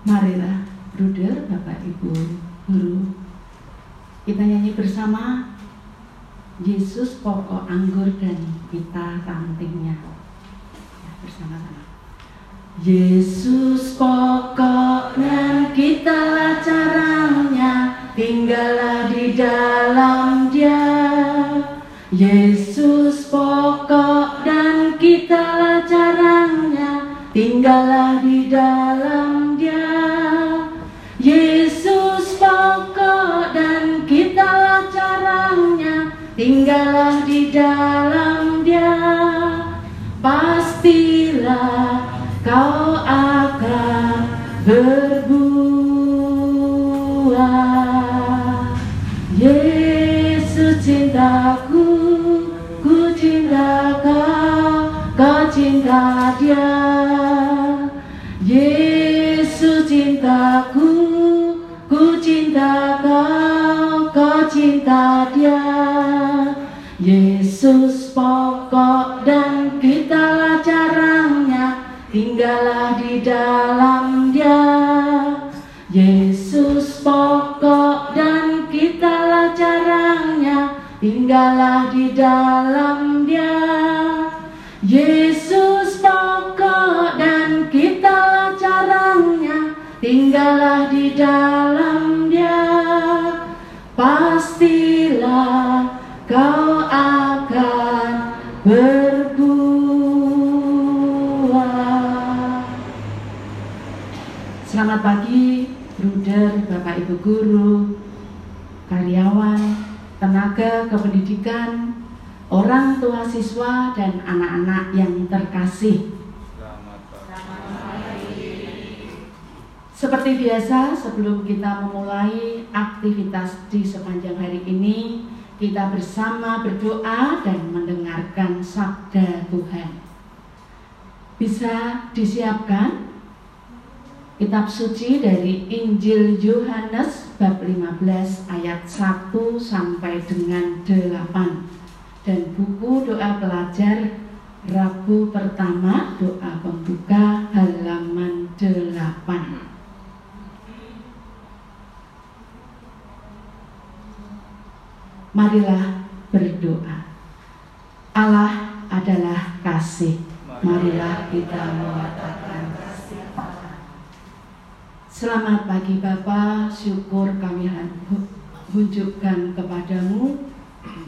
Marilah, Bruder, Bapak, Ibu, Guru, kita nyanyi bersama Yesus pokok anggur dan kita rantingnya. Ya, bersama-sama. Yesus pokok dan kita caranya, tinggallah di dalam dia. Yesus pokok dan kita caranya, tinggallah di dalam tinggallah di dalam dia pastilah kau akan berbuah. Yesus cintaku ku cinta kau kau cinta dia pokok dan kita caranya tinggallah di dalam dia. Yesus pokok dan kita caranya tinggallah di dalam dia. Yesus pokok dan kita caranya tinggallah di dalam dia. Pastilah kau Selamat pagi, Bruder, Bapak Ibu Guru, karyawan, tenaga kependidikan, orang tua siswa, dan anak-anak yang terkasih. Seperti biasa, sebelum kita memulai aktivitas di sepanjang hari ini, kita bersama berdoa dan mendengarkan sabda Tuhan. Bisa disiapkan kitab suci dari Injil Yohanes bab 15 ayat 1 sampai dengan 8 dan buku doa pelajar Rabu pertama doa pembuka halaman 8. Marilah berdoa. Allah adalah kasih. Marilah kita mengatakan kasih Allah. Selamat pagi Bapak, syukur kami hunjukkan kepadamu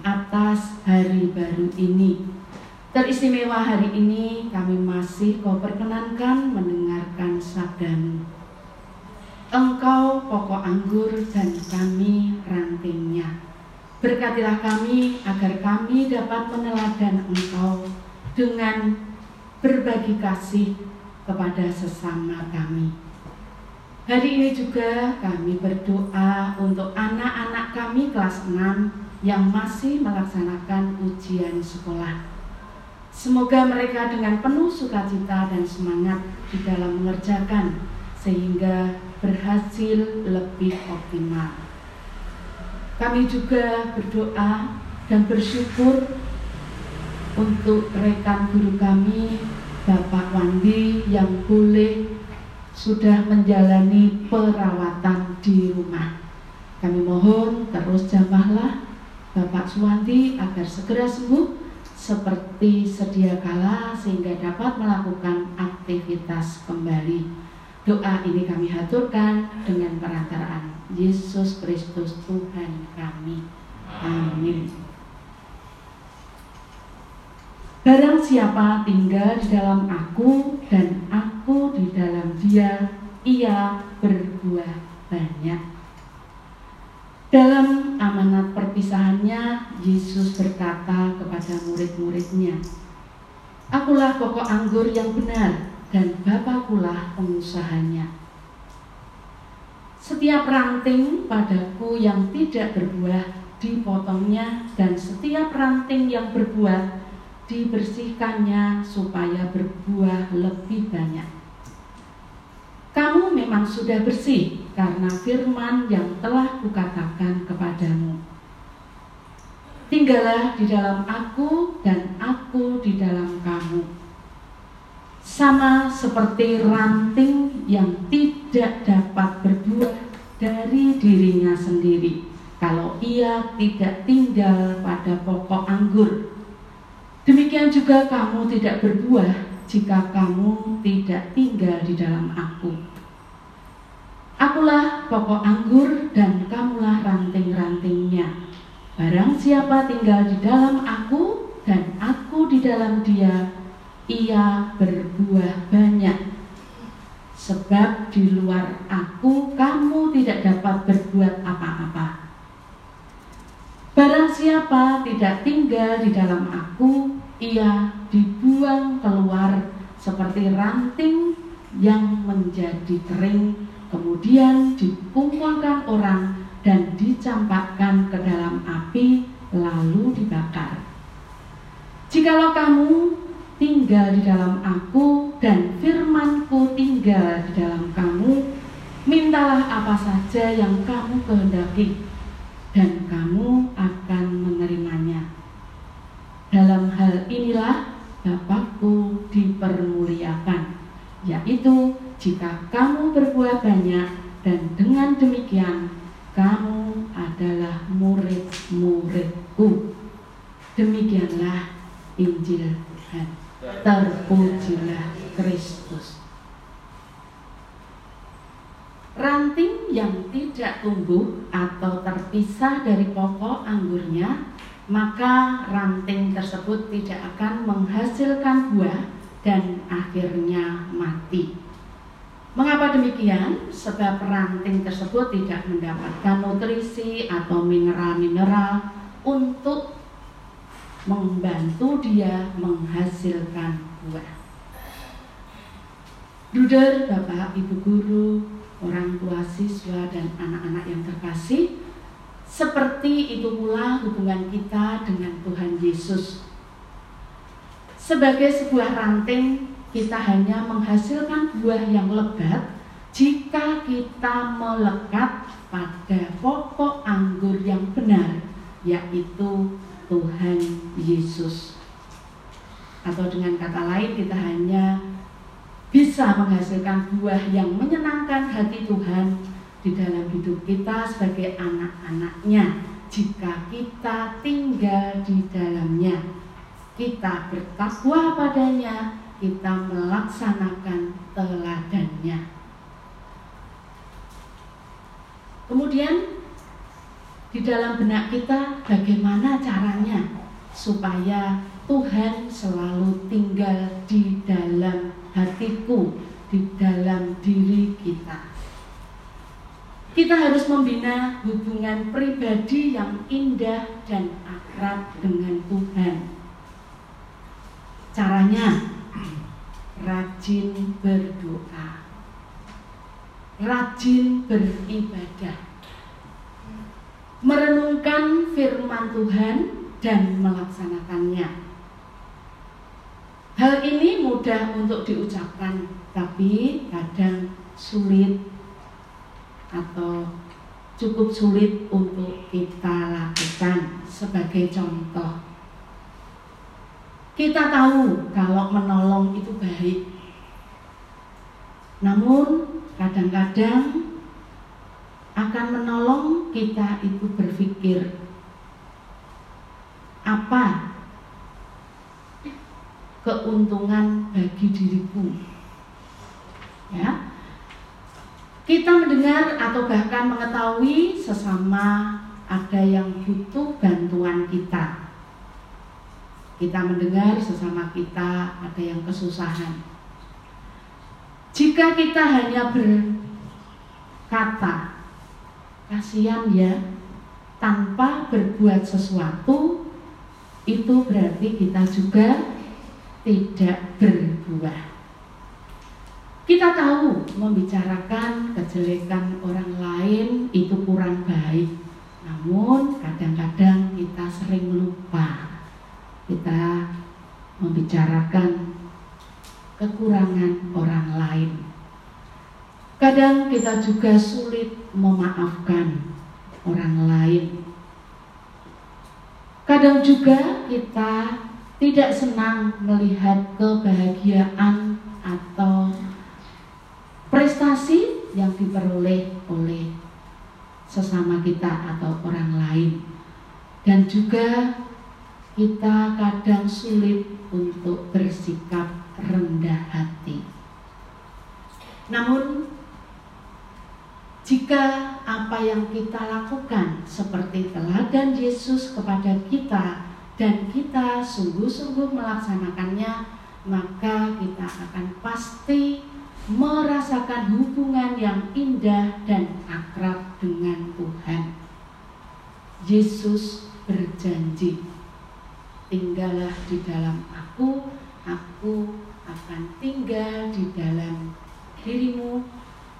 atas hari baru ini. Teristimewa hari ini kami masih kau perkenankan mendengarkan sabdamu. Engkau pokok anggur dan kami rantingnya. Berkatilah kami agar kami dapat meneladan Engkau dengan berbagi kasih kepada sesama kami. Hari ini juga kami berdoa untuk anak-anak kami kelas 6 yang masih melaksanakan ujian sekolah. Semoga mereka dengan penuh sukacita dan semangat di dalam mengerjakan sehingga berhasil lebih optimal. Kami juga berdoa dan bersyukur untuk rekan guru kami Bapak Wandi yang boleh sudah menjalani perawatan di rumah. Kami mohon terus jamahlah Bapak Suwanti agar segera sembuh seperti sedia kala sehingga dapat melakukan aktivitas kembali. Doa ini kami haturkan dengan perantaraan Yesus Kristus Tuhan kami. Amin. Barang siapa tinggal di dalam aku dan aku di dalam dia, ia berbuah banyak. Dalam amanat perpisahannya, Yesus berkata kepada murid-muridnya, Akulah pokok anggur yang benar dan Bapakulah pengusahanya. Setiap ranting padaku yang tidak berbuah dipotongnya dan setiap ranting yang berbuah dibersihkannya supaya berbuah lebih banyak. Kamu memang sudah bersih karena firman yang telah kukatakan kepadamu. Tinggallah di dalam aku dan aku di dalam kamu. Sama seperti ranting yang tidak dapat berbuah dari dirinya sendiri kalau ia tidak tinggal pada pokok anggur. Demikian juga kamu tidak berbuah jika kamu tidak tinggal di dalam aku. Akulah pokok anggur dan kamulah ranting-rantingnya. Barang siapa tinggal di dalam aku dan aku di dalam dia, ia berbuah banyak. Sebab di luar aku kamu tidak dapat berbuat apa-apa. Barang siapa tidak tinggal di dalam aku, ia dibuang keluar seperti ranting yang menjadi kering kemudian dikumpulkan orang dan dicampakkan ke dalam api lalu dibakar. Jikalau kamu tinggal di dalam aku dan firmanku tinggal di dalam kamu, mintalah apa saja yang kamu kehendaki dan kamu akan menerimanya. Dalam hal inilah Bapakku dipermuliakan, yaitu jika kamu berbuah banyak dan dengan demikian kamu adalah murid-muridku. Demikianlah Injil Tuhan. Terpujilah Kristus. Ranting yang tidak tumbuh atau terpisah dari pokok anggurnya, maka ranting tersebut tidak akan menghasilkan buah dan akhirnya mati. Mengapa demikian? Sebab ranting tersebut tidak mendapatkan nutrisi atau mineral-mineral untuk membantu dia menghasilkan buah. Duder, Bapak, Ibu guru, orang tua siswa dan anak-anak yang terkasih, seperti itu pula hubungan kita dengan Tuhan Yesus. Sebagai sebuah ranting kita hanya menghasilkan buah yang lebat jika kita melekat pada pokok anggur yang benar, yaitu Tuhan Yesus. Atau dengan kata lain, kita hanya bisa menghasilkan buah yang menyenangkan hati Tuhan di dalam hidup kita sebagai anak-anaknya jika kita tinggal di dalamnya. Kita bertakwa padanya, kita melaksanakan teladannya. Kemudian di dalam benak kita bagaimana caranya supaya Tuhan selalu tinggal di dalam hatiku, di dalam diri kita. Kita harus membina hubungan pribadi yang indah dan akrab dengan Tuhan. Caranya rajin berdoa, rajin beribadah, merenungkan firman Tuhan dan melaksanakannya. Hal ini mudah untuk diucapkan, tapi kadang sulit atau cukup sulit untuk kita lakukan sebagai contoh kita tahu kalau menolong itu baik. Namun kadang-kadang akan menolong kita itu berpikir apa keuntungan bagi diriku. Ya. Kita mendengar atau bahkan mengetahui sesama ada yang butuh bantuan kita kita mendengar sesama kita ada yang kesusahan. Jika kita hanya berkata, kasihan ya, tanpa berbuat sesuatu, itu berarti kita juga tidak berbuah. Kita tahu membicarakan kejelekan orang lain itu kurang baik, namun kadang-kadang kita sering lupa kita membicarakan kekurangan orang lain. Kadang kita juga sulit memaafkan orang lain. Kadang juga kita tidak senang melihat kebahagiaan atau prestasi yang diperoleh oleh sesama kita atau orang lain. Dan juga kita kadang sulit untuk bersikap rendah hati. Namun jika apa yang kita lakukan seperti teladan Yesus kepada kita dan kita sungguh-sungguh melaksanakannya, maka kita akan pasti merasakan hubungan yang indah dan akrab dengan Tuhan. Yesus berjanji, tinggallah di dalam aku, aku akan tinggal di dalam dirimu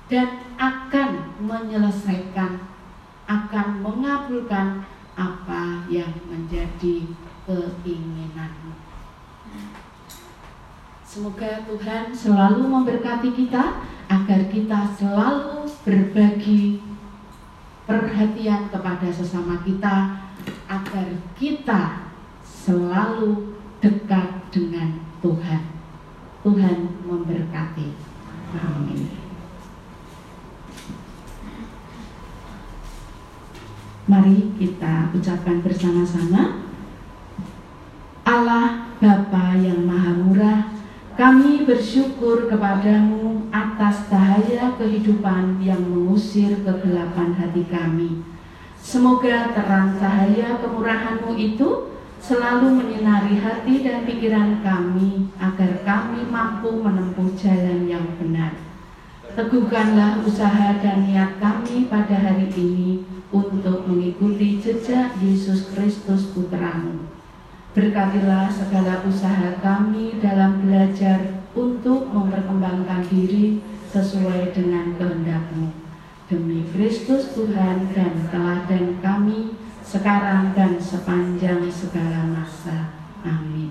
dan akan menyelesaikan, akan mengabulkan apa yang menjadi keinginanmu. Semoga Tuhan selalu memberkati kita agar kita selalu berbagi perhatian kepada sesama kita agar kita selalu dekat dengan Tuhan. Tuhan memberkati. Amin. Mari ucapkan bersama-sama. Allah Bapa yang Maha Murah, kami bersyukur kepadamu atas cahaya kehidupan yang mengusir kegelapan hati kami. Semoga terang cahaya kemurahanmu itu selalu menyinari hati dan pikiran kami agar kami mampu menempuh jalan yang benar. Teguhkanlah usaha dan niat kami pada hari ini untuk mengikuti jejak Yesus Kristus Putramu. Berkatilah segala usaha kami dalam belajar untuk memperkembangkan diri sesuai dengan kehendakmu. Demi Kristus Tuhan dan teladan kami sekarang dan sepanjang segala masa. Amin.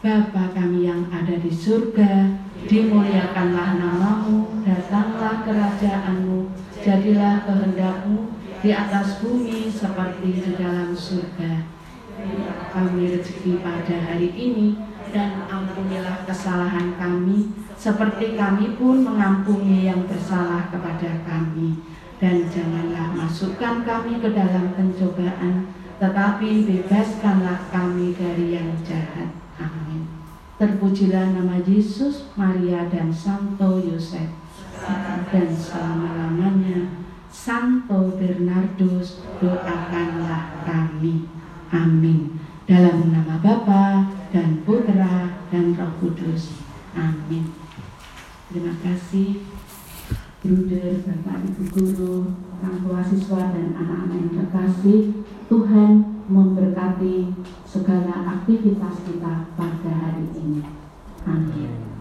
Bapa kami yang ada di surga, dimuliakanlah namamu, datanglah kerajaanmu, jadilah kehendakmu di atas bumi seperti di dalam surga. Kami rezeki pada hari ini dan ampunilah kesalahan kami seperti kami pun mengampuni yang bersalah kepada kami. Dan janganlah masukkan kami ke dalam pencobaan, tetapi bebaskanlah kami dari yang jahat. Amin. Terpujilah nama Yesus, Maria, dan Santo Yosef, dan selama-lamanya. Santo Bernardus, doakanlah kami. Amin. Dalam nama Bapa dan Putra dan Roh Kudus. Amin. Terima kasih Bruder, Bapak, Ibu Guru, orang tua siswa dan anak-anak yang terkasih. Tuhan memberkati segala aktivitas kita pada hari ini. Amin.